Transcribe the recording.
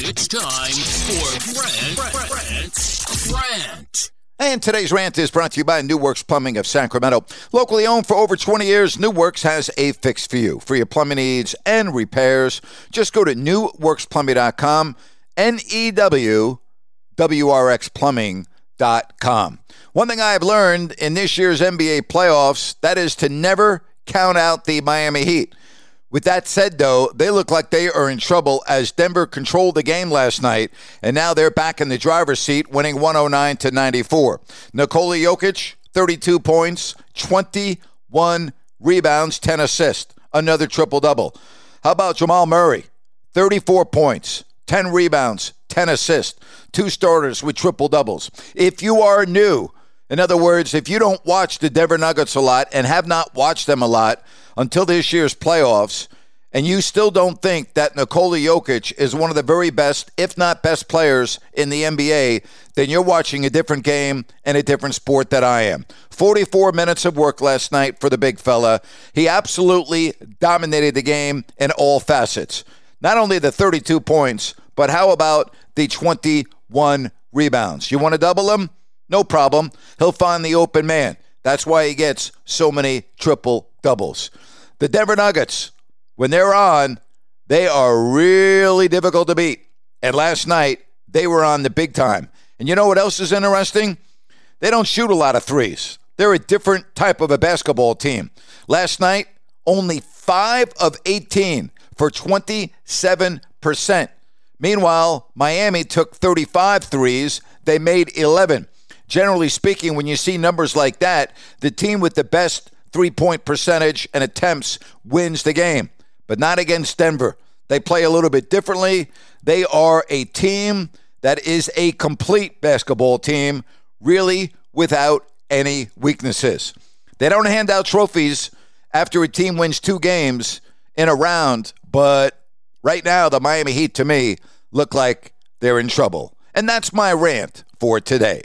It's time for Rant, Grant Grant. And today's rant is brought to you by New Works Plumbing of Sacramento. Locally owned for over 20 years, New Works has a fix for you. For your plumbing needs and repairs, just go to newworksplumbing.com, N E W W R X plumbing.com. One thing I have learned in this year's NBA playoffs, that is to never count out the Miami Heat. With that said, though, they look like they are in trouble as Denver controlled the game last night, and now they're back in the driver's seat, winning 109 to 94. Nikola Jokic, 32 points, 21 rebounds, 10 assists, another triple double. How about Jamal Murray? 34 points, 10 rebounds, 10 assists, two starters with triple doubles. If you are new, in other words, if you don't watch the Denver Nuggets a lot and have not watched them a lot until this year's playoffs, and you still don't think that Nikola Jokic is one of the very best, if not best players in the NBA, then you're watching a different game and a different sport that I am. 44 minutes of work last night for the big fella. He absolutely dominated the game in all facets. Not only the 32 points, but how about the 21 rebounds? You want to double them? No problem. He'll find the open man. That's why he gets so many triple doubles. The Denver Nuggets, when they're on, they are really difficult to beat. And last night, they were on the big time. And you know what else is interesting? They don't shoot a lot of threes. They're a different type of a basketball team. Last night, only 5 of 18 for 27%. Meanwhile, Miami took 35 threes. They made 11 generally speaking, when you see numbers like that, the team with the best three point percentage and attempts wins the game, but not against Denver. They play a little bit differently. They are a team that is a complete basketball team, really without any weaknesses. They don't hand out trophies after a team wins two games in a round, but right now, the Miami Heat, to me, look like they're in trouble. And that's my rant for today.